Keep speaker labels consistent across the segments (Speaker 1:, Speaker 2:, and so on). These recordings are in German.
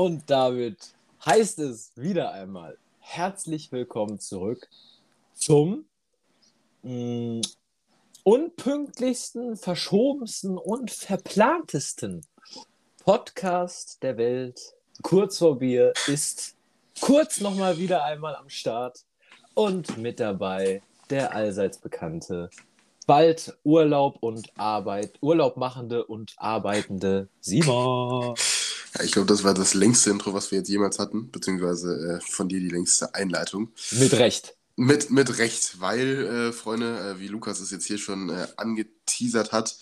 Speaker 1: Und damit heißt es wieder einmal herzlich willkommen zurück zum mh, unpünktlichsten, verschobensten und verplantesten Podcast der Welt. Kurz vor Bier ist kurz nochmal wieder einmal am Start und mit dabei der allseits bekannte, bald Urlaub und Arbeit, Urlaub machende und arbeitende Simon.
Speaker 2: Ja, ich glaube, das war das längste Intro, was wir jetzt jemals hatten, beziehungsweise äh, von dir die längste Einleitung.
Speaker 1: Mit Recht.
Speaker 2: Mit, mit Recht, weil, äh, Freunde, äh, wie Lukas es jetzt hier schon äh, angeteasert hat,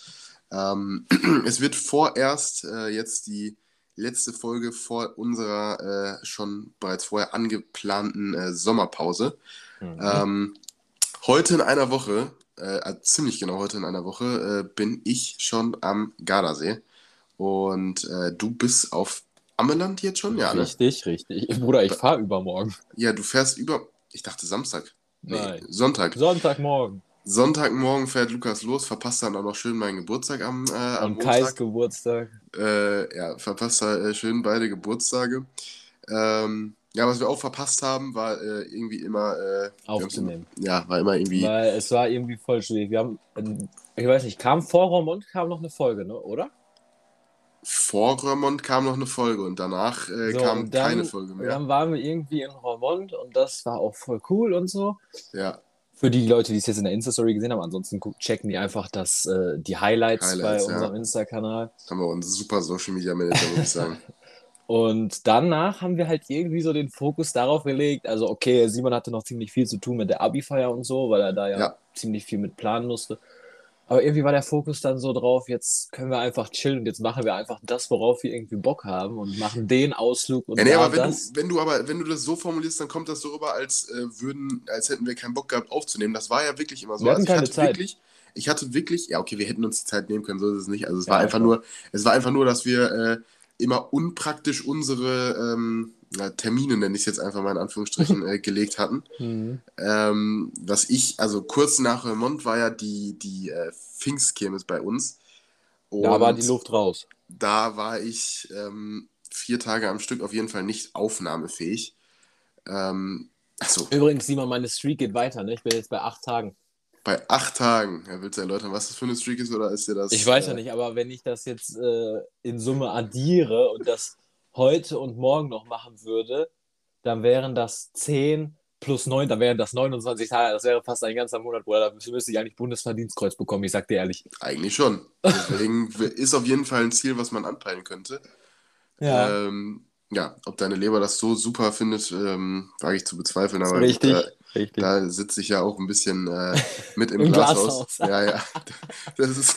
Speaker 2: ähm, es wird vorerst äh, jetzt die letzte Folge vor unserer äh, schon bereits vorher angeplanten äh, Sommerpause. Mhm. Ähm, heute in einer Woche, äh, ziemlich genau heute in einer Woche, äh, bin ich schon am Gardasee. Und äh, du bist auf Ammeland jetzt schon, ja?
Speaker 1: Ne? Richtig, richtig. Bruder, ich fahre übermorgen.
Speaker 2: Ja, du fährst über. Ich dachte Samstag.
Speaker 1: Nee, Nein.
Speaker 2: Sonntag.
Speaker 1: Sonntagmorgen.
Speaker 2: Sonntagmorgen fährt Lukas los, verpasst dann auch noch schön meinen Geburtstag am, äh, am
Speaker 1: Montag. Kais Geburtstag.
Speaker 2: Äh, ja, verpasst da äh, schön beide Geburtstage. Ähm, ja, was wir auch verpasst haben, war äh, irgendwie immer äh,
Speaker 1: aufzunehmen.
Speaker 2: Ja, war immer irgendwie.
Speaker 1: Weil es war irgendwie voll schwierig. Wir haben, ich weiß nicht, kam vor Romont kam noch eine Folge, ne? Oder?
Speaker 2: Vor Romont kam noch eine Folge und danach äh, so, kam dann, keine Folge mehr.
Speaker 1: Dann waren wir irgendwie in Romont und das war auch voll cool und so.
Speaker 2: Ja.
Speaker 1: Für die Leute, die es jetzt in der Insta-Story gesehen haben, ansonsten checken die einfach das, äh, die Highlights, Highlights bei ja. unserem Insta-Kanal.
Speaker 2: Haben wir uns super Social Media Manager, würde ich sagen.
Speaker 1: Und danach haben wir halt irgendwie so den Fokus darauf gelegt. Also, okay, Simon hatte noch ziemlich viel zu tun mit der Abi-Feier und so, weil er da ja, ja, ziemlich viel mit planen musste. Aber irgendwie war der Fokus dann so drauf, jetzt können wir einfach chillen und jetzt machen wir einfach das, worauf wir irgendwie Bock haben und machen den Ausflug und
Speaker 2: ja, nee, aber wenn das. Du, wenn du aber, wenn du das so formulierst, dann kommt das so rüber, als äh, würden, als hätten wir keinen Bock gehabt aufzunehmen. Das war ja wirklich immer so.
Speaker 1: Wir hatten also keine
Speaker 2: hatte
Speaker 1: Zeit.
Speaker 2: Wirklich, ich hatte wirklich, ja okay, wir hätten uns die Zeit nehmen können, so ist es nicht. Also es ja, war einfach nur, es war einfach nur, dass wir äh, immer unpraktisch unsere ähm, Termine, nenne ich es jetzt einfach mal in Anführungsstrichen, äh, gelegt hatten. Mhm. Ähm, was ich, also kurz nach Remont war ja die, die äh, Pfingstkirmes bei uns.
Speaker 1: Und da war die Luft raus.
Speaker 2: Da war ich ähm, vier Tage am Stück auf jeden Fall nicht aufnahmefähig. Ähm, achso.
Speaker 1: Übrigens, Simon, meine Streak geht weiter, ne? Ich bin jetzt bei acht Tagen.
Speaker 2: Bei acht Tagen. Ja, willst du erläutern, was das für eine Streak ist oder ist dir das.
Speaker 1: Ich weiß ja äh, nicht, aber wenn ich das jetzt äh, in Summe addiere und das heute und morgen noch machen würde, dann wären das 10 plus 9, dann wären das 29 Tage. Das wäre fast ein ganzer Monat, Bruder. Dafür müsste ich eigentlich Bundesverdienstkreuz bekommen, ich sag dir ehrlich.
Speaker 2: Eigentlich schon. Deswegen ist auf jeden Fall ein Ziel, was man anpeilen könnte.
Speaker 1: Ja.
Speaker 2: Ähm, ja, ob deine Leber das so super findet, ähm, wage ich zu bezweifeln. Aber
Speaker 1: Richtig.
Speaker 2: Da, Richtig. Da sitze ich ja auch ein bisschen äh, mit im, Im Glashaus. Glashaus. Ja, ja. Das ist,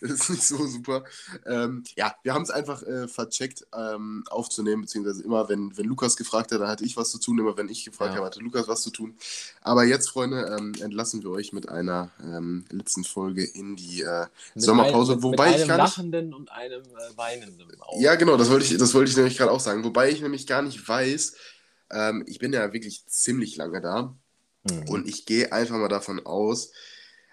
Speaker 2: das ist nicht so super. Ähm, ja, wir haben es einfach äh, vercheckt ähm, aufzunehmen, beziehungsweise immer, wenn, wenn Lukas gefragt hat, dann hatte ich was zu tun. Immer wenn ich gefragt ja. habe, hatte Lukas was zu tun. Aber jetzt, Freunde, ähm, entlassen wir euch mit einer ähm, letzten Folge in die äh, Sommerpause.
Speaker 1: Ein, mit,
Speaker 2: wobei
Speaker 1: mit
Speaker 2: ich
Speaker 1: einem lachenden und einem äh, weinenden
Speaker 2: Auge. Ja, genau, das wollte ich, das wollte ich nämlich gerade auch sagen. Wobei ich nämlich gar nicht weiß, ähm, ich bin ja wirklich ziemlich lange da. Mhm. Und ich gehe einfach mal davon aus,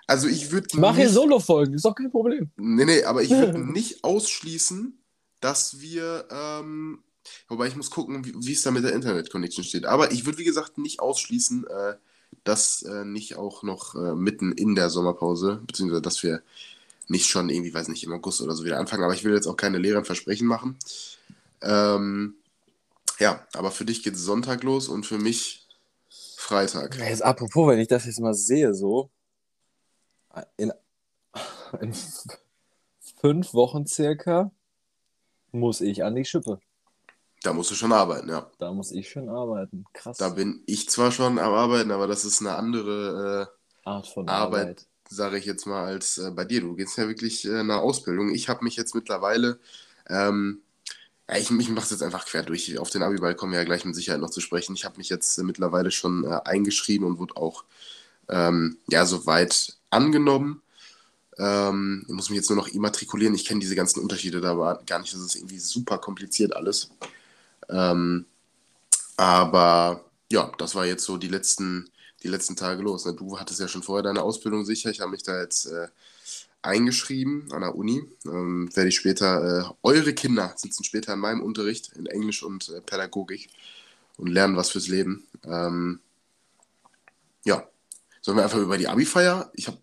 Speaker 2: also ich würde.
Speaker 1: Ich mache hier Solo-Folgen, ist doch kein Problem.
Speaker 2: Nee, nee, aber ich würde nicht ausschließen, dass wir. Ähm, wobei ich muss gucken, wie es da mit der Internet-Connection steht. Aber ich würde, wie gesagt, nicht ausschließen, äh, dass äh, nicht auch noch äh, mitten in der Sommerpause, beziehungsweise dass wir nicht schon irgendwie, weiß nicht, im August oder so wieder anfangen. Aber ich will jetzt auch keine leeren Versprechen machen. Ähm, ja, aber für dich geht es Sonntag los und für mich Freitag.
Speaker 1: Jetzt apropos, wenn ich das jetzt mal sehe, so in, in fünf Wochen circa muss ich an die Schippe.
Speaker 2: Da musst du schon arbeiten, ja.
Speaker 1: Da muss ich schon arbeiten. Krass.
Speaker 2: Da bin ich zwar schon am Arbeiten, aber das ist eine andere
Speaker 1: äh, Art von
Speaker 2: Arbeit, Arbeit. sage ich jetzt mal, als äh, bei dir. Du gehst ja wirklich äh, eine Ausbildung. Ich habe mich jetzt mittlerweile ähm, ja, ich, ich mache es jetzt einfach quer durch. Auf den Abiball kommen wir ja gleich mit Sicherheit noch zu sprechen. Ich habe mich jetzt äh, mittlerweile schon äh, eingeschrieben und wurde auch ähm, ja, soweit angenommen. Ähm, ich muss mich jetzt nur noch immatrikulieren. Ich kenne diese ganzen Unterschiede da aber gar nicht. Das ist irgendwie super kompliziert alles. Ähm, aber ja, das war jetzt so die letzten, die letzten Tage los. Ne? Du hattest ja schon vorher deine Ausbildung sicher. Ich habe mich da jetzt äh, eingeschrieben an der Uni. Ähm, werde ich später, äh, eure Kinder sitzen später in meinem Unterricht in Englisch und äh, Pädagogik und lernen was fürs Leben. Ähm, ja, sollen wir einfach über die Abi-Feier? Ich habe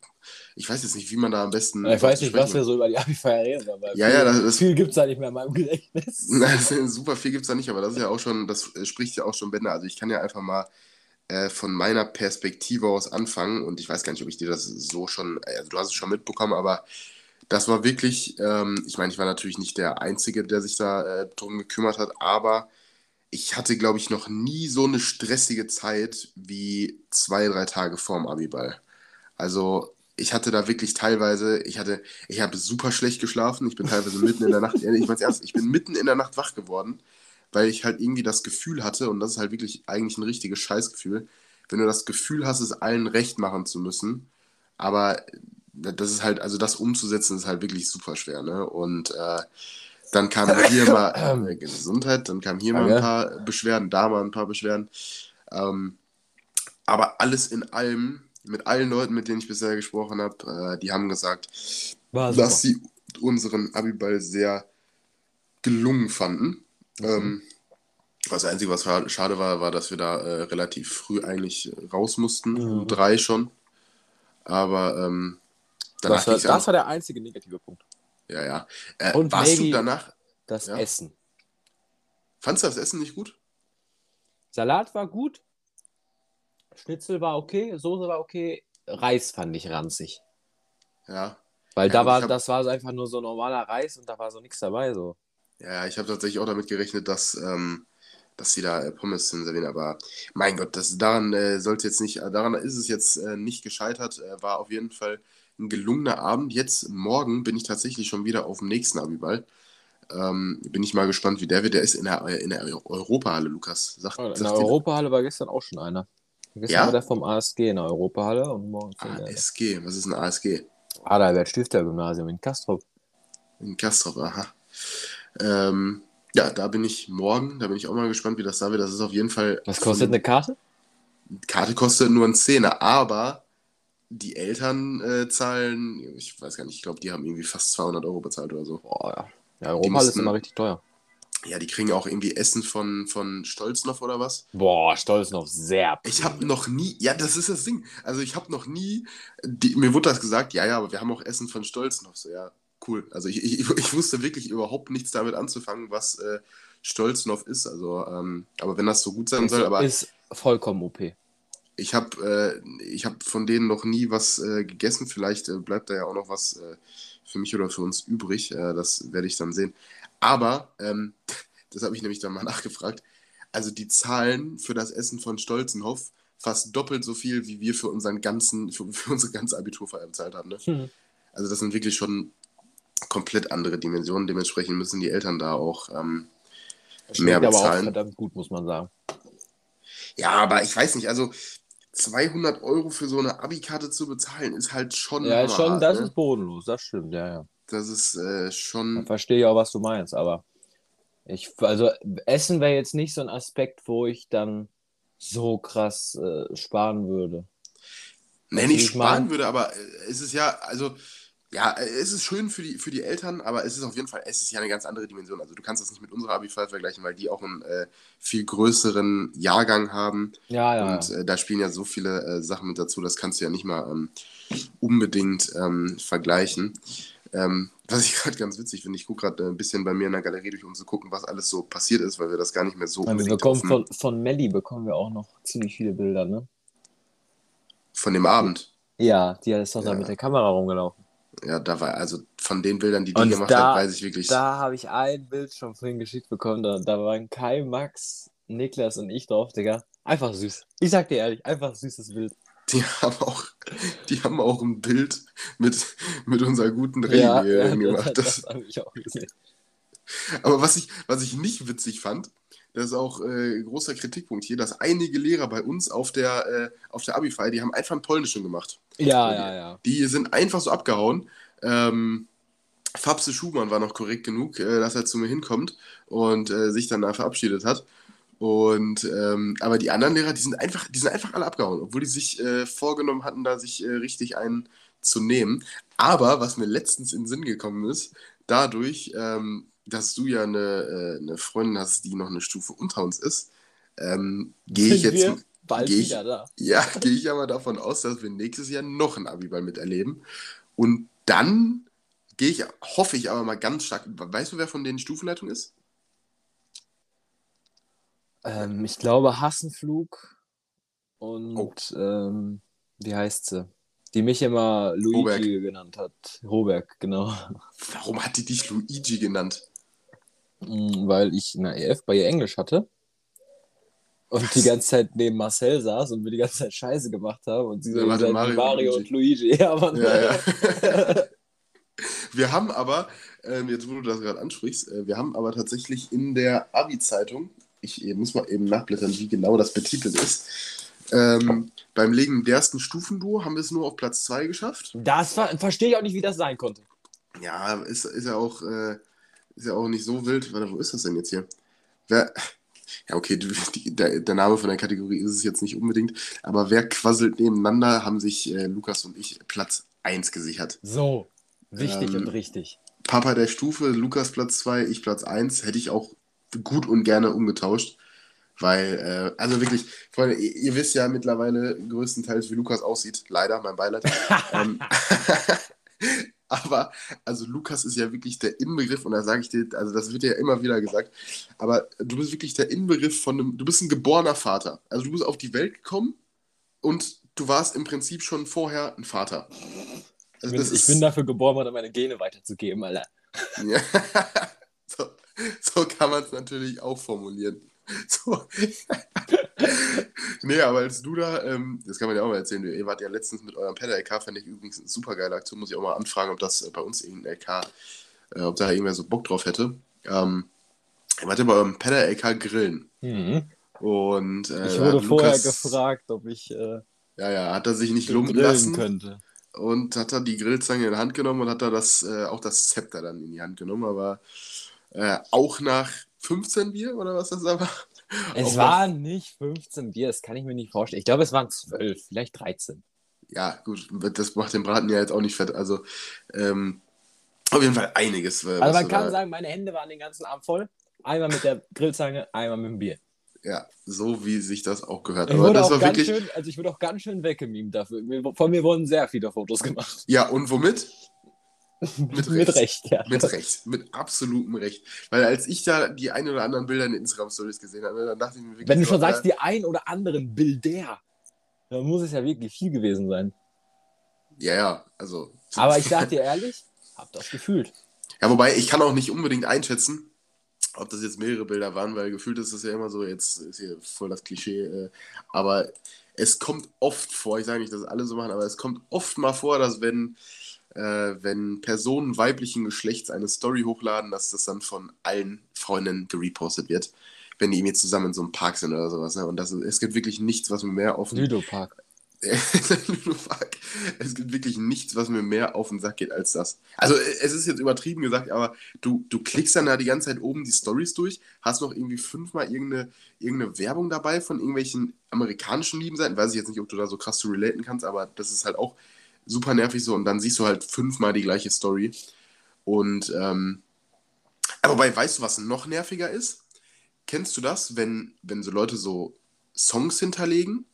Speaker 2: ich weiß jetzt nicht, wie man da am besten.
Speaker 1: Ich weiß nicht, was wir so über die Abi-Feier reden, aber
Speaker 2: ja,
Speaker 1: viel,
Speaker 2: ja, das, das,
Speaker 1: viel gibt es da nicht mehr in meinem Gedächtnis.
Speaker 2: Nein, super viel gibt es da nicht, aber das ist ja auch schon, das spricht ja auch schon Bände. Also ich kann ja einfach mal äh, von meiner Perspektive aus anfangen und ich weiß gar nicht, ob ich dir das so schon, also du hast es schon mitbekommen, aber das war wirklich, ähm, ich meine, ich war natürlich nicht der Einzige, der sich da äh, drum gekümmert hat, aber ich hatte, glaube ich, noch nie so eine stressige Zeit wie zwei, drei Tage vorm Abiball. Also ich hatte da wirklich teilweise, ich hatte, ich habe super schlecht geschlafen. Ich bin teilweise mitten in der Nacht, ich mein's ernst, ich bin mitten in der Nacht wach geworden, weil ich halt irgendwie das Gefühl hatte, und das ist halt wirklich eigentlich ein richtiges Scheißgefühl, wenn du das Gefühl hast, es allen recht machen zu müssen, aber das ist halt, also das umzusetzen ist halt wirklich super schwer, ne? Und äh, dann kam hier mal äh, Gesundheit, dann kam hier mal ein paar Beschwerden, da mal ein paar Beschwerden. Ähm, aber alles in allem mit allen Leuten, mit denen ich bisher gesprochen habe, äh, die haben gesagt, dass sie unseren Abiball sehr gelungen fanden. Mhm. Ähm, das Einzige, was schade war, war, dass wir da äh, relativ früh eigentlich raus mussten, mhm. drei schon. Aber ähm,
Speaker 1: danach das, war, das war der einzige negative Punkt.
Speaker 2: Ja, ja. Äh, Und warst du danach?
Speaker 1: Das ja? Essen.
Speaker 2: Fandest du das Essen nicht gut?
Speaker 1: Salat war gut, Schnitzel war okay, Soße war okay, Reis fand ich ranzig.
Speaker 2: Ja.
Speaker 1: Weil
Speaker 2: ja,
Speaker 1: da war, hab... das war einfach nur so normaler Reis und da war so nichts dabei. So.
Speaker 2: Ja, ich habe tatsächlich auch damit gerechnet, dass, ähm, dass sie da äh, Pommes servieren, aber mein Gott, das, daran äh, sollte jetzt nicht, daran ist es jetzt äh, nicht gescheitert. Äh, war auf jeden Fall ein gelungener Abend. Jetzt morgen bin ich tatsächlich schon wieder auf dem nächsten Abiball. Ähm, bin ich mal gespannt, wie der wird. Der ist in der, in der Europahalle, Lukas.
Speaker 1: Sagt, in der Europahalle war gestern auch schon einer. Gestern ja? war der vom ASG in der Europahalle und morgen
Speaker 2: ASG, was ist ein ASG?
Speaker 1: Adalbert Stifter Gymnasium in Kastrop.
Speaker 2: In Kastrop, aha. Ähm, ja, da bin ich morgen, da bin ich auch mal gespannt, wie das da wird. Das ist auf jeden Fall.
Speaker 1: Was kostet eine Karte?
Speaker 2: Karte kostet nur ein Zehner, aber die Eltern äh, zahlen, ich weiß gar nicht, ich glaube, die haben irgendwie fast 200 Euro bezahlt oder so.
Speaker 1: Boah, ja. Ja, Europahalle ist immer richtig teuer.
Speaker 2: Ja, die kriegen auch irgendwie Essen von, von Stolznov oder was?
Speaker 1: Boah, Stolznov, sehr.
Speaker 2: Ich habe noch nie, ja, das ist das Ding. Also ich habe noch nie, die, mir wurde das gesagt, ja, ja, aber wir haben auch Essen von Stolznov. So, ja, cool. Also ich, ich, ich wusste wirklich überhaupt nichts damit anzufangen, was äh, Stolznov ist. Also, ähm, aber wenn das so gut sein soll, aber.
Speaker 1: Ist vollkommen OP.
Speaker 2: Ich habe äh, hab von denen noch nie was äh, gegessen. Vielleicht äh, bleibt da ja auch noch was äh, für mich oder für uns übrig. Äh, das werde ich dann sehen. Aber, ähm, das habe ich nämlich dann mal nachgefragt, also die Zahlen für das Essen von Stolzenhoff fast doppelt so viel, wie wir für unseren ganzen, für, für unsere ganze Abiturfeier bezahlt haben. Ne? Hm. Also das sind wirklich schon komplett andere Dimensionen. Dementsprechend müssen die Eltern da auch ähm, mehr bezahlen. Aber auch
Speaker 1: verdammt gut, muss man sagen.
Speaker 2: Ja, aber ich weiß nicht, also 200 Euro für so eine Abi-Karte zu bezahlen, ist halt schon.
Speaker 1: Ja, ist schon, das ne? ist bodenlos, das stimmt, ja, ja.
Speaker 2: Das ist äh, schon.
Speaker 1: Ich verstehe auch, was du meinst, aber ich, also Essen wäre jetzt nicht so ein Aspekt, wo ich dann so krass äh, sparen würde.
Speaker 2: Nee, nicht sparen mein? würde, aber äh, es ist ja, also, ja, es ist schön für die, für die Eltern, aber es ist auf jeden Fall, es ist ja eine ganz andere Dimension. Also du kannst das nicht mit unserer Abi-Fall vergleichen, weil die auch einen äh, viel größeren Jahrgang haben.
Speaker 1: Ja, ja.
Speaker 2: Und äh, da spielen ja so viele äh, Sachen mit dazu, das kannst du ja nicht mal ähm, unbedingt ähm, vergleichen. Ähm, was ich gerade ganz witzig finde, ich gucke gerade äh, ein bisschen bei mir in der Galerie durch, um zu gucken, was alles so passiert ist, weil wir das gar nicht mehr so
Speaker 1: ja, wir bekommen von, von Melli bekommen wir auch noch ziemlich viele Bilder, ne?
Speaker 2: Von dem Abend?
Speaker 1: Ja, die ist doch ja. da mit der Kamera rumgelaufen.
Speaker 2: Ja, da war, also von den Bildern, die die Und gemacht da, hat, weiß ich wirklich.
Speaker 1: Da habe ich ein Bild schon vorhin geschickt bekommen, da, da waren Kai, Max, Niklas und ich drauf, Digga. Einfach süß. Ich sag dir ehrlich, einfach süßes Bild
Speaker 2: die haben auch, die haben auch ein Bild mit, mit unserer guten Regen ja, ja, gemacht. Das, das habe ich auch gesehen. Aber was ich, was ich nicht witzig fand, das ist auch äh, großer Kritikpunkt hier, dass einige Lehrer bei uns auf der, äh, auf der Abi-Feier, die haben einfach einen Polnischen gemacht.
Speaker 1: Ja, ja, ja.
Speaker 2: Die sind einfach so abgehauen. Ähm, Fabse Schumann war noch korrekt genug, äh, dass er zu mir hinkommt und äh, sich dann da verabschiedet hat. Und ähm, aber die anderen Lehrer, die sind einfach, die sind einfach alle abgehauen, obwohl die sich äh, vorgenommen hatten, da sich äh, richtig einen zu nehmen. Aber was mir letztens in den Sinn gekommen ist, dadurch, ähm, dass du ja eine, äh, eine Freundin hast, die noch eine Stufe unter uns ist, ähm, gehe ich jetzt.
Speaker 1: bald
Speaker 2: ich,
Speaker 1: wieder da.
Speaker 2: Ja, gehe ich mal davon aus, dass wir nächstes Jahr noch ein Abiball miterleben. Und dann gehe ich, hoffe ich aber mal ganz stark. Weißt du, wer von denen Stufenleitung ist?
Speaker 1: Ähm, ich glaube Hassenflug und ähm, wie heißt sie? Die mich immer Luigi
Speaker 2: Roberg.
Speaker 1: genannt hat. Roberg, genau.
Speaker 2: Warum hat die dich Luigi genannt?
Speaker 1: Mm, Weil ich in der EF bei ihr Englisch hatte. Und die ganze Zeit neben Marcel saß und wir die ganze Zeit Scheiße gemacht haben. Und sie so
Speaker 2: Ja, warte,
Speaker 1: gesagt,
Speaker 2: Mario
Speaker 1: Mario,
Speaker 2: und
Speaker 1: und Luigi. Ja, Mann.
Speaker 2: Ja, ja. wir haben aber, ähm, jetzt wo du das gerade ansprichst, äh, wir haben aber tatsächlich in der Abi-Zeitung, ich äh, muss mal eben nachblättern, wie genau das betitelt ist, ähm, beim legendärsten Stufenduo haben wir es nur auf Platz 2 geschafft.
Speaker 1: Das ver verstehe ich auch nicht, wie das sein konnte.
Speaker 2: Ja, ist, ist ja auch, äh, ist ja auch nicht so wild. Warte, wo ist das denn jetzt hier? Wer, ja, okay, die, der, der Name von der Kategorie ist es jetzt nicht unbedingt, aber wer quasselt nebeneinander, haben sich äh, Lukas und ich Platz 1 gesichert.
Speaker 1: So. Wichtig
Speaker 2: Ähm,
Speaker 1: und richtig.
Speaker 2: Papa der Stufe, Lukas Platz 2, ich Platz 1, hätte ich auch gut und gerne umgetauscht. Weil, äh, also wirklich, Freunde, ihr, ihr wisst ja mittlerweile größtenteils, wie Lukas aussieht. Leider, mein Beileid. ähm, aber, also Lukas ist ja wirklich der Inbegriff, und da sage ich dir, also das wird ja immer wieder gesagt, aber du bist wirklich der Inbegriff von einem, du bist ein geborener Vater. Also du bist auf die Welt gekommen und du warst im Prinzip schon vorher ein Vater.
Speaker 1: Ich
Speaker 2: Also
Speaker 1: bin,
Speaker 2: das
Speaker 1: ich
Speaker 2: ist-
Speaker 1: bin dafür geboren meine Gene weiterzugeben, Alter.
Speaker 2: ja. so, so kann man es natürlich auch formulieren. So. nee, aber als du da, ähm, das kann man ja auch mal erzählen, ihr wart ja letztens mit eurem Pedal-LK, fand ich übrigens eine super geile Aktion, muss ich auch mal anfragen, ob das äh, bei uns irgendein LK, äh, ob da irgendwer so Bock drauf hätte. Ähm, ihr wart ja bei eurem Pedal-LK grillen. Und äh,
Speaker 1: Ich wurde vorher
Speaker 2: Lukas-
Speaker 1: gefragt, ob ich äh,
Speaker 2: Ja, ja, hat er sich nicht lumpen lassen
Speaker 1: könnte.
Speaker 2: und hat er die Grillzange in die Hand genommen und hat da das, äh, auch das Zepter dann in die Hand genommen, aber äh, auch nach 15 Bier oder was das da war?
Speaker 1: Es
Speaker 2: Auch
Speaker 1: waren nicht 15 Bier, das kann ich mir nicht vorstellen. Ich glaube, es waren 12, vielleicht 13.
Speaker 2: Ja, gut, das macht den Braten ja jetzt auch nicht fett. Also, ähm, auf jeden Fall einiges. äh,
Speaker 1: Also man kann
Speaker 2: da-
Speaker 1: sagen, meine Hände waren den ganzen Abend voll. Einmal mit der Grillzange, einmal mit dem Bier.
Speaker 2: Ja, so wie sich das auch gehört.
Speaker 1: Ich
Speaker 2: Aber
Speaker 1: wurde
Speaker 2: das
Speaker 1: auch
Speaker 2: war
Speaker 1: ganz
Speaker 2: wirklich.
Speaker 1: schön, also ich wurde auch ganz schön weggemimt dafür. Von mir wurden sehr viele Fotos gemacht.
Speaker 2: Ja, und womit? Mit
Speaker 1: Mit
Speaker 2: Recht.
Speaker 1: Recht, ja.
Speaker 2: Mit Recht, mit absolutem Recht. Weil als ich da die ein oder anderen Bilder in den Instagram-Stories gesehen habe, dann dachte ich mir wirklich.
Speaker 1: Wenn du
Speaker 2: so,
Speaker 1: schon sagst,
Speaker 2: äh,
Speaker 1: die ein oder anderen Bilder, dann muss es ja wirklich viel gewesen sein.
Speaker 2: Ja, ja, also.
Speaker 1: Aber ich sag dir ehrlich, hab das gefühlt.
Speaker 2: Ja, wobei ich kann auch nicht unbedingt einschätzen, ob das jetzt mehrere Bilder waren, weil gefühlt ist das ja immer so, jetzt ist hier voll das Klischee, äh, aber es kommt oft vor, ich sage nicht, dass alle so machen, aber es kommt oft mal vor, dass wenn, äh, wenn Personen weiblichen Geschlechts eine Story hochladen, dass das dann von allen Freundinnen gerepostet wird, wenn die irgendwie zusammen in so einem Park sind oder sowas. Ne? Und das, es gibt wirklich nichts, was mir mehr auf den
Speaker 1: Ludopark.
Speaker 2: Ludopark. Es gibt wirklich nichts, was mir mehr auf den Sack geht als das. Also es ist jetzt übertrieben gesagt, aber du, du klickst dann da die ganze Zeit oben die Stories durch, hast noch irgendwie fünfmal irgendeine, irgendeine Werbung dabei von irgendwelchen amerikanischen Nebenseiten. Weiß ich jetzt nicht, ob du da so krass zu relaten kannst, aber das ist halt auch super nervig so. Und dann siehst du halt fünfmal die gleiche Story. Und ähm, aber wobei, weißt du, was noch nerviger ist? Kennst du das, wenn, wenn so Leute so Songs hinterlegen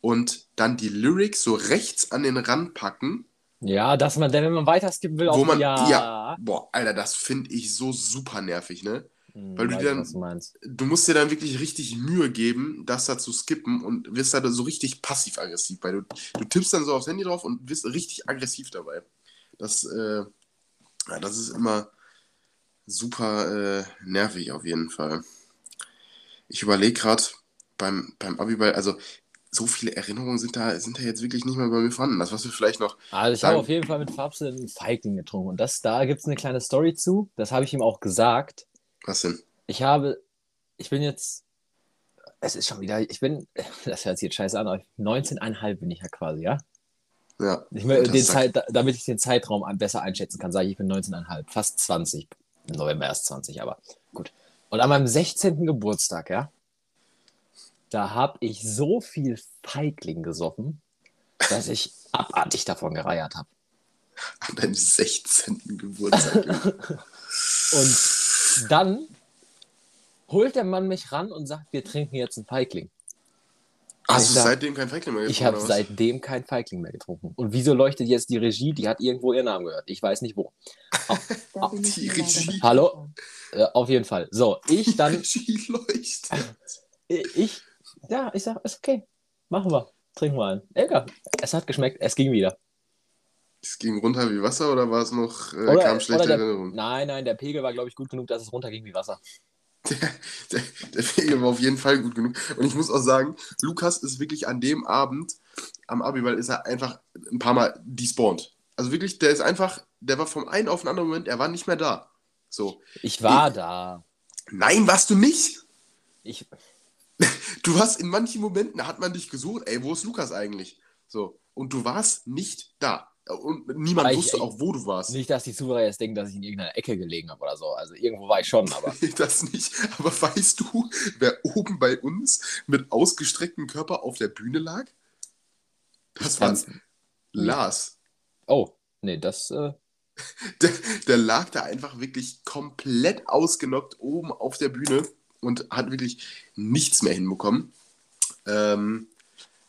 Speaker 2: und dann die Lyrics so rechts an den Rand packen,
Speaker 1: Ja, dass man, denn wenn man weiter skippen will,
Speaker 2: wo
Speaker 1: auf
Speaker 2: man,
Speaker 1: ja.
Speaker 2: ja, boah, Alter, das finde ich so super nervig, ne?
Speaker 1: Hm,
Speaker 2: weil du
Speaker 1: weiß,
Speaker 2: dann-
Speaker 1: du.
Speaker 2: Du musst dir dann wirklich richtig Mühe geben, das da zu skippen und wirst da so richtig passiv-aggressiv, weil du, du tippst dann so aufs Handy drauf und wirst richtig aggressiv dabei. Das, äh, ja, das ist immer super äh, nervig auf jeden Fall. Ich überlege gerade beim, beim Abiball, also so viele Erinnerungen sind da, sind da jetzt wirklich nicht mehr bei mir vorhanden. Das, was wir vielleicht noch
Speaker 1: Also ich habe auf jeden Fall mit Fabs einen Feigling getrunken. Und das, da gibt es eine kleine Story zu. Das habe ich ihm auch gesagt.
Speaker 2: Was denn?
Speaker 1: Ich habe, ich bin jetzt, es ist schon wieder, ich bin, das hört sich jetzt scheiße an, aber 19,5 bin ich ja quasi, ja?
Speaker 2: Ja.
Speaker 1: Ich
Speaker 2: Das
Speaker 1: den Zeit, damit ich den Zeitraum besser einschätzen kann, sage ich, ich bin 19,5, fast 20. Im November erst 20, aber gut. Und an meinem 16. Geburtstag, ja, da habe ich so viel Feigling gesoffen, dass ich abartig davon gereiert habe.
Speaker 2: An deinem 16. Geburtstag.
Speaker 1: und dann holt der Mann mich ran und sagt, wir trinken jetzt einen Feigling.
Speaker 2: Hast
Speaker 1: Ich
Speaker 2: du seitdem kein Feigling mehr getrunken?
Speaker 1: Ich habe seitdem kein Feigling mehr getrunken. Und wieso leuchtet jetzt die Regie? Die hat irgendwo ihren Namen gehört. Ich weiß nicht wo.
Speaker 3: Bin ich
Speaker 2: die Regie.
Speaker 1: Hallo? Äh, auf jeden Fall. So, ich dann,
Speaker 2: Regie leuchtet.
Speaker 1: ich, ja, ich sag, ist okay. Machen wir. Trinken wir einen. Egal. Es hat geschmeckt. Es ging wieder.
Speaker 2: Es ging runter wie Wasser oder war es noch, äh,
Speaker 1: Oder-
Speaker 2: kam schlechte
Speaker 1: der-
Speaker 2: Erinnerungen?
Speaker 1: Nein, nein, der Pegel war, glaube ich, gut genug, dass es runterging wie Wasser.
Speaker 2: Der, der Pegel war auf jeden Fall gut genug. Und ich muss auch sagen, Lukas ist wirklich an dem Abend, am Abiball, ist er einfach ein paar Mal despawned. Also wirklich, der ist einfach, der war vom einen auf den anderen Moment, er war nicht mehr da. So.
Speaker 1: Ich war da.
Speaker 2: Nein, warst du nicht?
Speaker 1: Ich,
Speaker 2: Du warst in manchen Momenten, da hat man dich gesucht, ey, wo ist Lukas eigentlich? So. Und du warst nicht da. Und niemand
Speaker 1: ich-
Speaker 2: wusste
Speaker 1: ich-
Speaker 2: auch, wo du warst.
Speaker 1: nicht, dass die Zuhörer jetzt denken, dass ich in irgendeiner Ecke gelegen habe oder so. Also irgendwo war ich schon, aber.
Speaker 2: Das nicht. Aber weißt du, wer oben bei uns mit ausgestrecktem Körper auf der Bühne lag? Das war Lars.
Speaker 1: Oh, nee, das. Äh,
Speaker 2: Der, der lag da einfach wirklich komplett ausgenockt oben auf der Bühne und hat wirklich nichts mehr hinbekommen. Ähm,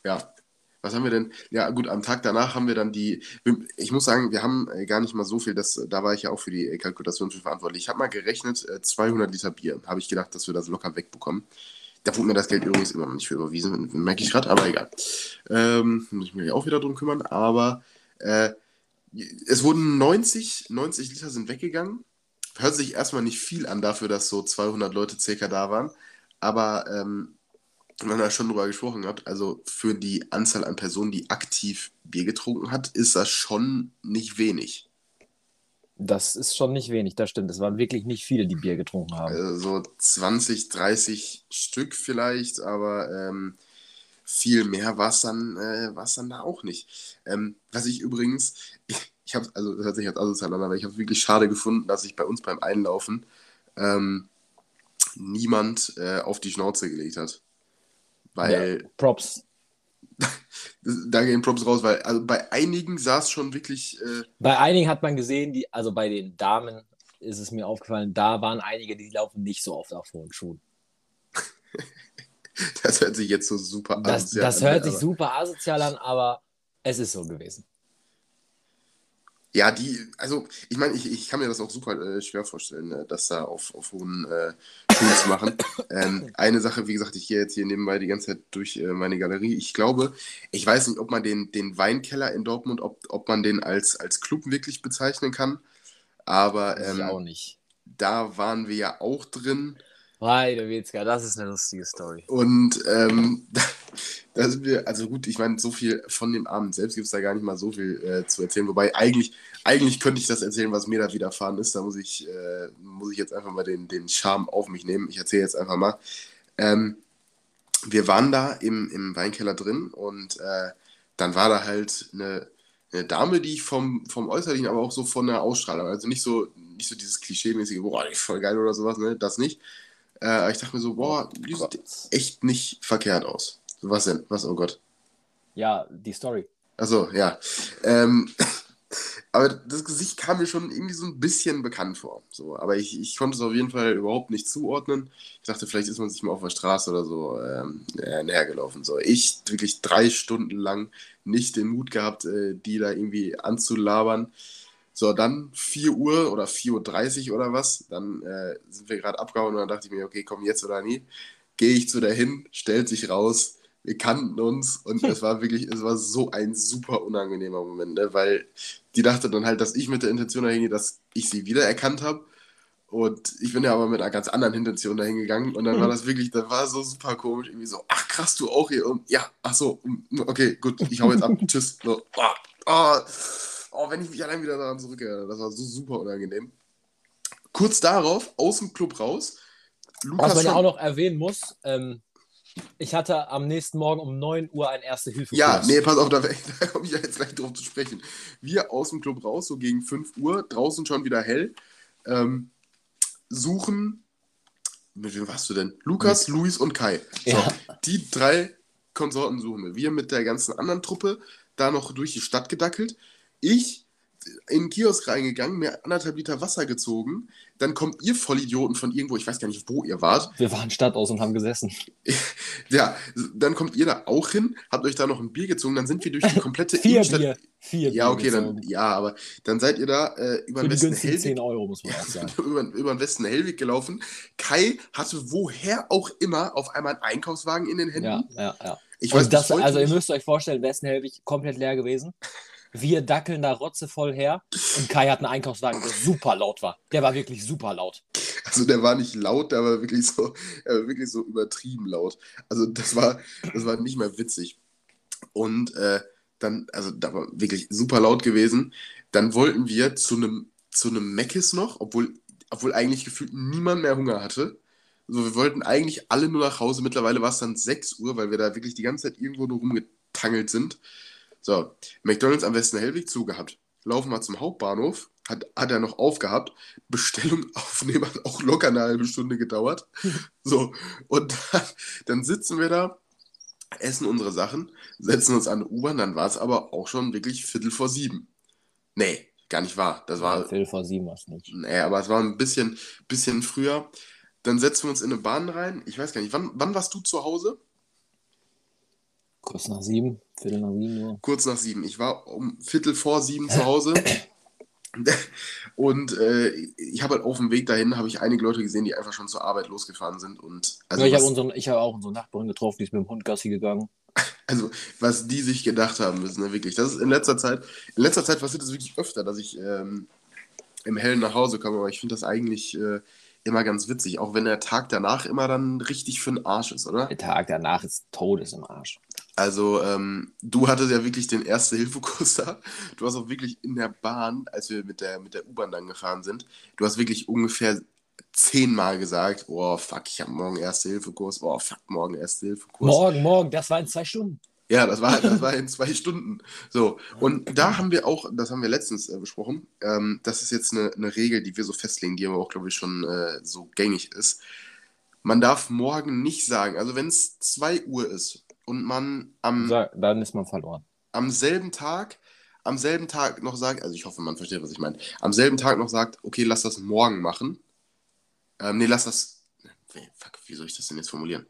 Speaker 2: ja, was haben wir denn? Ja, gut, am Tag danach haben wir dann die. Ich muss sagen, wir haben äh, gar nicht mal so viel. Das, da war ich ja auch für die äh, Kalkulation für verantwortlich. Ich habe mal gerechnet, äh, 200 Liter Bier. Habe ich gedacht, dass wir das locker wegbekommen. Da wurde mir das Geld übrigens immer noch nicht für überwiesen, merke ich gerade, aber egal. Ähm, muss ich mich auch wieder drum kümmern. Aber äh, es wurden 90, 90 Liter sind weggegangen. Hört sich erstmal nicht viel an dafür, dass so 200 Leute circa da waren. Aber ähm, man da schon drüber gesprochen hat, also für die Anzahl an Personen, die aktiv Bier getrunken hat, ist das schon nicht wenig.
Speaker 1: das ist schon nicht wenig, das stimmt. Es waren wirklich nicht viele, die Bier getrunken haben.
Speaker 2: Also so 20, 30 Stück vielleicht, aber ähm, viel mehr war es dann, äh, war's dann da auch nicht. Ähm, was ich übrigens, ich, ich habe, also das hört sich jetzt asozial an, aber ich habe wirklich schade gefunden, dass sich bei uns beim Einlaufen ähm, niemand äh, auf die Schnauze gelegt hat. Weil
Speaker 1: Ja, Props.
Speaker 2: da gehen Props raus, weil also bei einigen sah es schon wirklich, äh,
Speaker 1: Bei einigen hat man gesehen, die, also bei den Damen ist es mir aufgefallen, da waren einige, die laufen nicht so oft auf hohen Schuhen.
Speaker 2: das hört sich jetzt so super
Speaker 1: Das,
Speaker 2: asozial
Speaker 1: das
Speaker 2: an,
Speaker 1: hört sich
Speaker 2: aber-
Speaker 1: super asozial an, aber es ist so gewesen.
Speaker 2: Ja, die, also ich meine, ich, ich kann mir das auch super äh, schwer vorstellen, äh, das da auf, auf hohen äh, Schuhen zu machen. ähm, eine Sache, wie gesagt, ich gehe jetzt hier nebenbei die ganze Zeit durch äh, meine Galerie. Ich glaube, ich weiß nicht, ob man den, den Weinkeller in Dortmund, ob, ob man den als, als Club wirklich bezeichnen kann. Aber
Speaker 1: ich auch
Speaker 2: ähm,
Speaker 1: nicht.
Speaker 2: da waren wir ja auch drin.
Speaker 1: Heide Witzka, das ist eine lustige Story.
Speaker 2: Und ähm, da sind wir, also gut, ich meine, so viel von dem Abend selbst gibt es da gar nicht mal so viel äh, zu erzählen. Wobei eigentlich, eigentlich könnte ich das erzählen, was mir da widerfahren ist. Da muss ich, äh, muss ich jetzt einfach mal den, den Charme auf mich nehmen. Ich erzähle jetzt einfach mal. Ähm, wir waren da im, im Weinkeller drin und äh, dann war da halt eine, eine Dame, die ich vom, vom Äußerlichen, aber auch so von der Ausstrahlung, also nicht so, nicht so dieses Klischee-mäßige, boah, die ist voll geil oder sowas, ne, das nicht. Äh, ich dachte mir so, boah, die sieht echt nicht verkehrt aus. Was denn? Was, oh Gott.
Speaker 1: Ja, die Story.
Speaker 2: Achso, ja. Ähm, aber das Gesicht kam mir schon irgendwie so ein bisschen bekannt vor. So, aber ich, ich konnte es auf jeden Fall überhaupt nicht zuordnen. Ich dachte, vielleicht ist man sich mal auf der Straße oder so ähm, äh, näher gelaufen. So, ich wirklich drei Stunden lang nicht den Mut gehabt, äh, die da irgendwie anzulabern. So, dann 4 Uhr oder 4.30 Uhr oder was. Dann äh, sind wir gerade abgehauen und dann dachte ich mir, okay, komm jetzt oder nie. Gehe ich zu der hin, stellt sich raus, wir kannten uns und es war wirklich, es war so ein super unangenehmer Moment, ne? weil die dachte dann halt, dass ich mit der Intention dahin gehe, dass ich sie wiedererkannt habe. Und ich bin ja aber mit einer ganz anderen Intention dahin gegangen und dann war das wirklich, das war so super komisch, irgendwie so, ach krass, du auch hier und ja, ach so, okay, gut, ich hau jetzt ab, tschüss. So, ah, ah, oh, wenn ich mich allein wieder daran zurückerinnere, das war so super unangenehm. Kurz darauf, aus dem Club raus,
Speaker 1: Was
Speaker 2: Lukas
Speaker 1: man ja auch noch erwähnen muss, ähm, ich hatte am nächsten Morgen um 9 Uhr ein erste hilfe
Speaker 2: Ja, nee, pass auf, da, da komme ich ja jetzt gleich drauf zu sprechen. Wir aus dem Club raus, so gegen 5 Uhr, draußen schon wieder hell, ähm, suchen, mit wem warst du denn? Lukas, Luis und Kai. So,
Speaker 1: Ja.
Speaker 2: Die drei Konsorten suchen wir. Wir mit der ganzen anderen Truppe da noch durch die Stadt gedackelt. Ich in den Kiosk reingegangen, mir anderthalb Liter Wasser gezogen. Dann kommt ihr Vollidioten von irgendwo, ich weiß gar nicht, wo ihr wart.
Speaker 1: Wir waren Stadtaus und haben gesessen.
Speaker 2: ja, dann kommt ihr da auch hin, habt euch da noch ein Bier gezogen, dann sind wir durch die komplette
Speaker 1: Vier Innenstadt. Bier. Vier
Speaker 2: ja, okay, dann, ja, aber dann seid ihr da äh, über den Westen Hellweg.
Speaker 1: 10 Euro,
Speaker 2: über, über den Westen Hellweg gelaufen. Kai hatte woher auch immer auf einmal einen Einkaufswagen in den Händen.
Speaker 1: Ja, ja, ja.
Speaker 2: Ich weiß,
Speaker 1: das, also ihr müsst euch vorstellen, Westen Hellweg komplett leer gewesen. Wir dackeln da rotzevoll her und Kai hat einen Einkaufswagen, der super laut war. Der war wirklich super laut.
Speaker 2: Also der war nicht laut, der war wirklich so, war wirklich so übertrieben laut. Also das war, das war nicht mehr witzig. Und äh, dann, also da war wirklich super laut gewesen. Dann wollten wir zu einem zu einem Meckes noch, obwohl, obwohl eigentlich gefühlt niemand mehr Hunger hatte. Also wir wollten eigentlich alle nur nach Hause. Mittlerweile war es dann 6 Uhr, weil wir da wirklich die ganze Zeit irgendwo nur rumgetangelt sind. So, McDonalds am Westen Hellweg zugehabt. Laufen wir zum Hauptbahnhof, hat, hat er noch aufgehabt. Bestellung aufnehmen hat auch locker eine halbe Stunde gedauert. So, und dann, dann sitzen wir da, essen unsere Sachen, setzen uns an U-Bahn, dann war es aber auch schon wirklich Viertel vor sieben. Nee, gar nicht wahr. Das war.
Speaker 1: Viertel vor sieben war es nicht.
Speaker 2: Nee, aber es war ein bisschen, bisschen früher. Dann setzen wir uns in eine Bahn rein. Ich weiß gar nicht, wann, wann warst du zu Hause?
Speaker 1: Kurz nach sieben, Viertel nach sieben Uhr.
Speaker 2: Kurz nach sieben. Ich war um Viertel vor sieben zu Hause. Und äh, ich habe halt auf dem Weg dahin habe ich einige Leute gesehen, die einfach schon zur Arbeit losgefahren sind. Und
Speaker 1: also ja, ich habe hab auch unsere Nachbarin getroffen, die ist mit dem Hund Gassi gegangen.
Speaker 2: Also, was die sich gedacht haben müssen, ne, wirklich. Das ist in letzter Zeit, in letzter Zeit passiert es wirklich öfter, dass ich ähm, im Hellen nach Hause komme, aber ich finde das eigentlich äh, immer ganz witzig, auch wenn der Tag danach immer dann richtig für den Arsch ist, oder?
Speaker 1: Der Tag danach ist Todes im Arsch.
Speaker 2: Also, ähm, du hattest ja wirklich den Erste-Hilfe-Kurs da. Du hast auch wirklich in der Bahn, als wir mit der, mit der U-Bahn dann gefahren sind, du hast wirklich ungefähr zehnmal gesagt, oh fuck, ich habe morgen Erste-Hilfe-Kurs, oh fuck, morgen Erste-Hilfe-Kurs.
Speaker 1: Morgen, morgen, das war in zwei Stunden.
Speaker 2: Ja, das war, das war in zwei Stunden. So, und da haben wir auch, das haben wir letztens äh, besprochen, ähm, das ist jetzt eine, eine Regel, die wir so festlegen, die aber auch, glaube ich, schon äh, so gängig ist. Man darf morgen nicht sagen, also wenn es 2 Uhr ist und man am.
Speaker 1: Dann ist man verloren.
Speaker 2: Am selben Tag, am selben Tag noch sagt, also ich hoffe, man versteht, was ich meine, am selben Tag noch sagt, okay, lass das morgen machen. Ähm, nee, lass das. Fuck, wie soll ich das denn jetzt formulieren?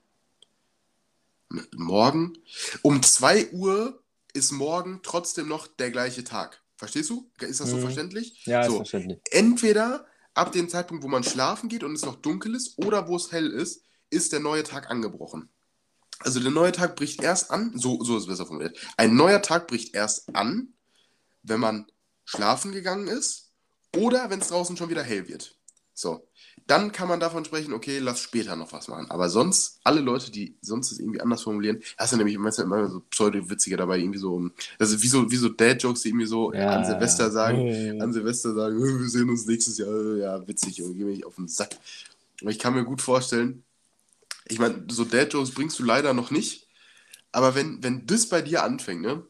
Speaker 2: morgen. Um 2 Uhr ist morgen trotzdem noch der gleiche Tag. Verstehst du? Ist das so mhm. verständlich?
Speaker 1: Ja,
Speaker 2: so,
Speaker 1: ist verständlich.
Speaker 2: Entweder ab dem Zeitpunkt, wo man schlafen geht und es noch dunkel ist, oder wo es hell ist, ist der neue Tag angebrochen. Also der neue Tag bricht erst an, so, so ist es besser formuliert. Ein neuer Tag bricht erst an, wenn man schlafen gegangen ist oder wenn es draußen schon wieder hell wird. So dann kann man davon sprechen, okay, lass später noch was machen. Aber sonst, alle Leute, die sonst das irgendwie anders formulieren, hast du nämlich meistens immer so pseudo-witziger dabei, irgendwie so, ist wie so, wie so Dad-Jokes, die irgendwie so ja, an Silvester sagen, ja. an Silvester sagen, wir sehen uns nächstes Jahr, ja, witzig, und geh mich auf den Sack. Aber ich kann mir gut vorstellen, ich meine, so Dad-Jokes bringst du leider noch nicht, aber wenn, wenn das bei dir anfängt, ne,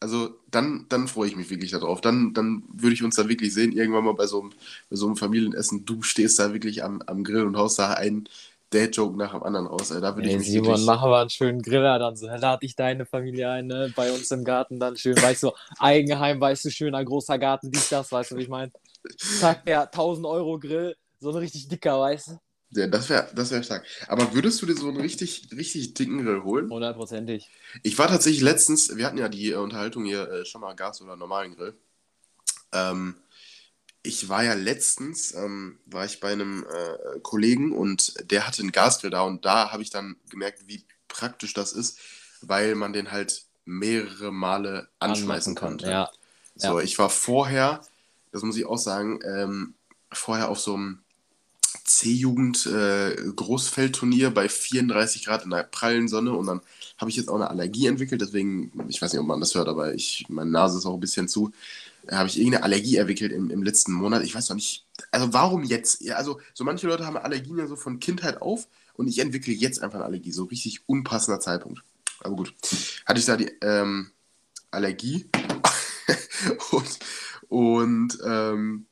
Speaker 2: also dann, dann freue ich mich wirklich darauf. Dann, dann würde ich uns da wirklich sehen, irgendwann mal bei so einem, bei so einem Familienessen. Du stehst da wirklich am, am Grill und haust da einen Dad-Joke nach dem anderen aus. Da würde
Speaker 1: hey,
Speaker 2: ich mich
Speaker 1: Simon, wirklich... machen wir einen schönen Griller dann so. Lade ich deine Familie ein, ne? bei uns im Garten dann schön, weißt du, Eigenheim, weißt du, schöner großer Garten, dies, das, weißt du, wie ich meine? Zack, ja, 1000 Euro Grill, so ein richtig dicker, weißt du?
Speaker 2: Ja, das wäre das wär stark. Aber würdest du dir so einen richtig, richtig dicken Grill holen?
Speaker 1: Hundertprozentig.
Speaker 2: Ich war tatsächlich letztens, wir hatten ja die äh, Unterhaltung hier, äh, schon mal Gas oder normalen Grill. Ähm, ich war ja letztens, ähm, war ich bei einem äh, Kollegen und der hatte einen Gasgrill da und da habe ich dann gemerkt, wie praktisch das ist, weil man den halt mehrere Male anschmeißen konnte.
Speaker 1: Ja.
Speaker 2: So,
Speaker 1: ja.
Speaker 2: ich war vorher, das muss ich auch sagen, ähm, vorher auf so einem C-Jugend äh, Großfeldturnier bei 34 Grad in der prallen Sonne und dann habe ich jetzt auch eine Allergie entwickelt, deswegen, ich weiß nicht, ob man das hört, aber ich, meine Nase ist auch ein bisschen zu, äh, habe ich irgendeine Allergie entwickelt im, im letzten Monat. Ich weiß noch nicht, also warum jetzt? Ja, also so manche Leute haben Allergien ja so von Kindheit auf und ich entwickle jetzt einfach eine Allergie, so richtig unpassender Zeitpunkt. Aber gut, hatte ich da die ähm, Allergie und, und ähm,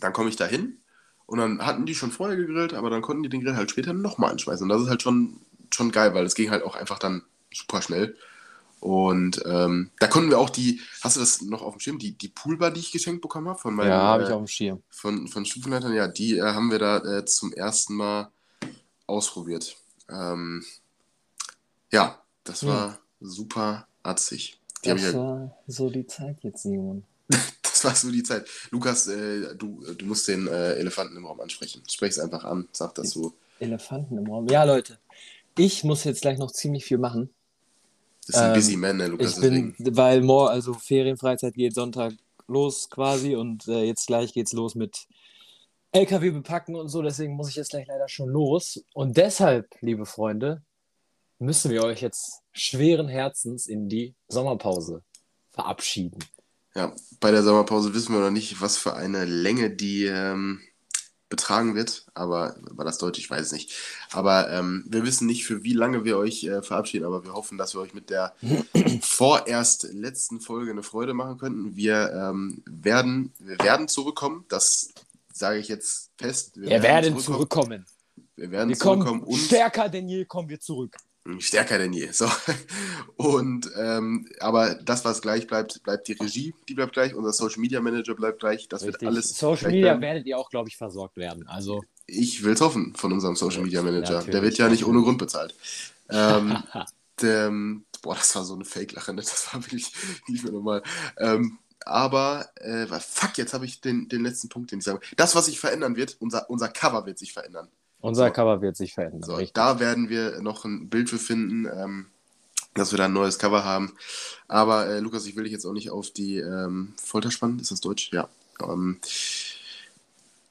Speaker 2: dann komme ich da hin und dann hatten die schon vorher gegrillt, aber dann konnten die den Grill halt später nochmal anschmeißen. Und das ist halt schon, schon geil, weil es ging halt auch einfach dann super schnell. Und ähm, da konnten wir auch die, hast du das noch auf dem Schirm, die, die Poolbar, die ich geschenkt bekommen habe von meinem
Speaker 1: Ja, habe
Speaker 2: äh,
Speaker 1: ich auf dem Schirm.
Speaker 2: von, von Stufenleitern, ja, die äh, haben wir da äh, zum ersten Mal ausprobiert. Ähm, ja, das
Speaker 1: Hm.
Speaker 2: war super atzig. Die hab ich
Speaker 1: Das
Speaker 2: ja,
Speaker 1: war so die Zeit jetzt, Simon.
Speaker 2: war so die Zeit. Lukas, äh, du, du musst den äh, Elefanten im Raum ansprechen. Sprech es einfach an, sag das so.
Speaker 1: Elefanten im Raum. Ja, Leute, ich muss jetzt gleich noch ziemlich viel machen.
Speaker 2: Das ist ein
Speaker 1: Ähm,
Speaker 2: busy man, ne, Lukas,
Speaker 1: Ich bin,
Speaker 2: deswegen.
Speaker 1: weil morgen, also Ferienfreizeit geht Sonntag los quasi und äh, jetzt gleich geht's los mit LKW bepacken und so, deswegen muss ich jetzt gleich leider schon los. Und deshalb, liebe Freunde, müssen wir euch jetzt schweren Herzens in die Sommerpause verabschieden.
Speaker 2: Ja, bei der Sommerpause wissen wir noch nicht, was für eine Länge die ähm, betragen wird, aber war das deutlich, ich weiß es nicht. Aber ähm, wir wissen nicht, für wie lange wir euch äh, verabschieden, aber wir hoffen, dass wir euch mit der vorerst letzten Folge eine Freude machen könnten. Wir ähm, werden, wir werden zurückkommen, das sage ich jetzt fest.
Speaker 1: Wir werden zurückkommen.
Speaker 2: Wir werden
Speaker 1: Wir
Speaker 2: zurückkommen
Speaker 1: kommen
Speaker 2: und
Speaker 1: stärker denn je, kommen wir zurück.
Speaker 2: Stärker denn je. So. Und ähm, aber das, was gleich bleibt, bleibt die Regie, die bleibt gleich, unser Social Media Manager bleibt gleich. Das
Speaker 1: Richtig.
Speaker 2: wird alles.
Speaker 1: Social Media
Speaker 2: bleiben.
Speaker 1: werdet ihr auch, glaube ich, versorgt werden. Also,
Speaker 2: Ich will es hoffen von unserem Social Media Manager.
Speaker 1: Natürlich,
Speaker 2: Der wird ja nicht ohne. Grund bezahlt. Ähm, der, boah, das war so eine Fake-Lache, ne? Das war wirklich nicht mehr normal. Ähm, aber, äh, fuck, jetzt habe ich den, den letzten Punkt, den ich sage. Das, was sich verändern wird, unser, unser Cover wird sich verändern.
Speaker 1: Unser
Speaker 2: So.
Speaker 1: Cover wird sich verändern.
Speaker 2: So,
Speaker 1: richtig.
Speaker 2: da werden wir noch ein Bild für finden, ähm, dass wir da ein neues Cover haben. Aber äh, Lukas, ich will dich jetzt auch nicht auf die ähm, Folter spannen. Ist das Deutsch? Ja. Ähm,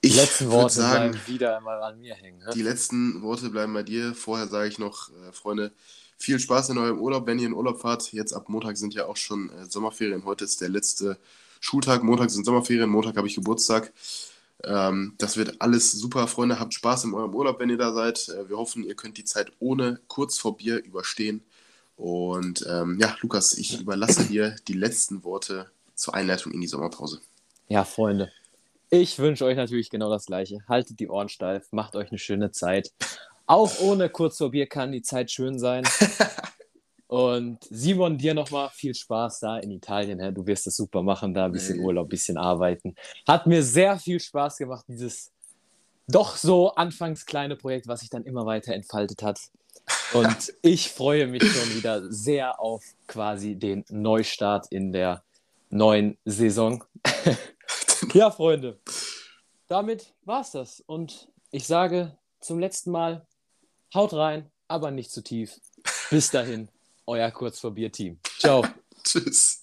Speaker 1: Die
Speaker 2: ich
Speaker 1: letzten
Speaker 2: würd
Speaker 1: Worte
Speaker 2: sagen,
Speaker 1: bleiben wieder einmal an mir hängen. Ne?
Speaker 2: die letzten Worte bleiben bei dir. Vorher sage ich noch, äh, Freunde, viel Spaß in eurem Urlaub, wenn ihr in Urlaub fahrt. Jetzt ab Montag sind ja auch schon äh, Sommerferien. Heute ist der letzte Schultag. Montag sind Sommerferien. Montag habe ich Geburtstag. Ähm, das wird alles super, Freunde. Habt Spaß in eurem Urlaub, wenn ihr da seid. Äh, wir hoffen, ihr könnt die Zeit ohne kurz vor Bier überstehen. Und ähm, ja, Lukas, ich überlasse dir die letzten Worte zur Einleitung in die Sommerpause.
Speaker 1: Ja, Freunde. Ich wünsche euch natürlich genau das Gleiche. Haltet die Ohren steif, macht euch eine schöne Zeit. Auch ohne kurz vor Bier kann die Zeit schön sein. Und Simon, dir nochmal viel Spaß da in Italien. hä? Du wirst es super machen, da ein bisschen. Urlaub, ein bisschen arbeiten. Hat mir sehr viel Spaß gemacht, dieses doch so anfangs kleine Projekt, was sich dann immer weiter entfaltet hat. Und ich freue mich schon wieder sehr auf quasi den Neustart in der neuen Saison. ja, Freunde, damit war's das. Und ich sage zum letzten Mal, haut rein, aber nicht zu tief. Bis dahin, euer Kurz vor Bier Team. Ciao.
Speaker 2: Tschüss.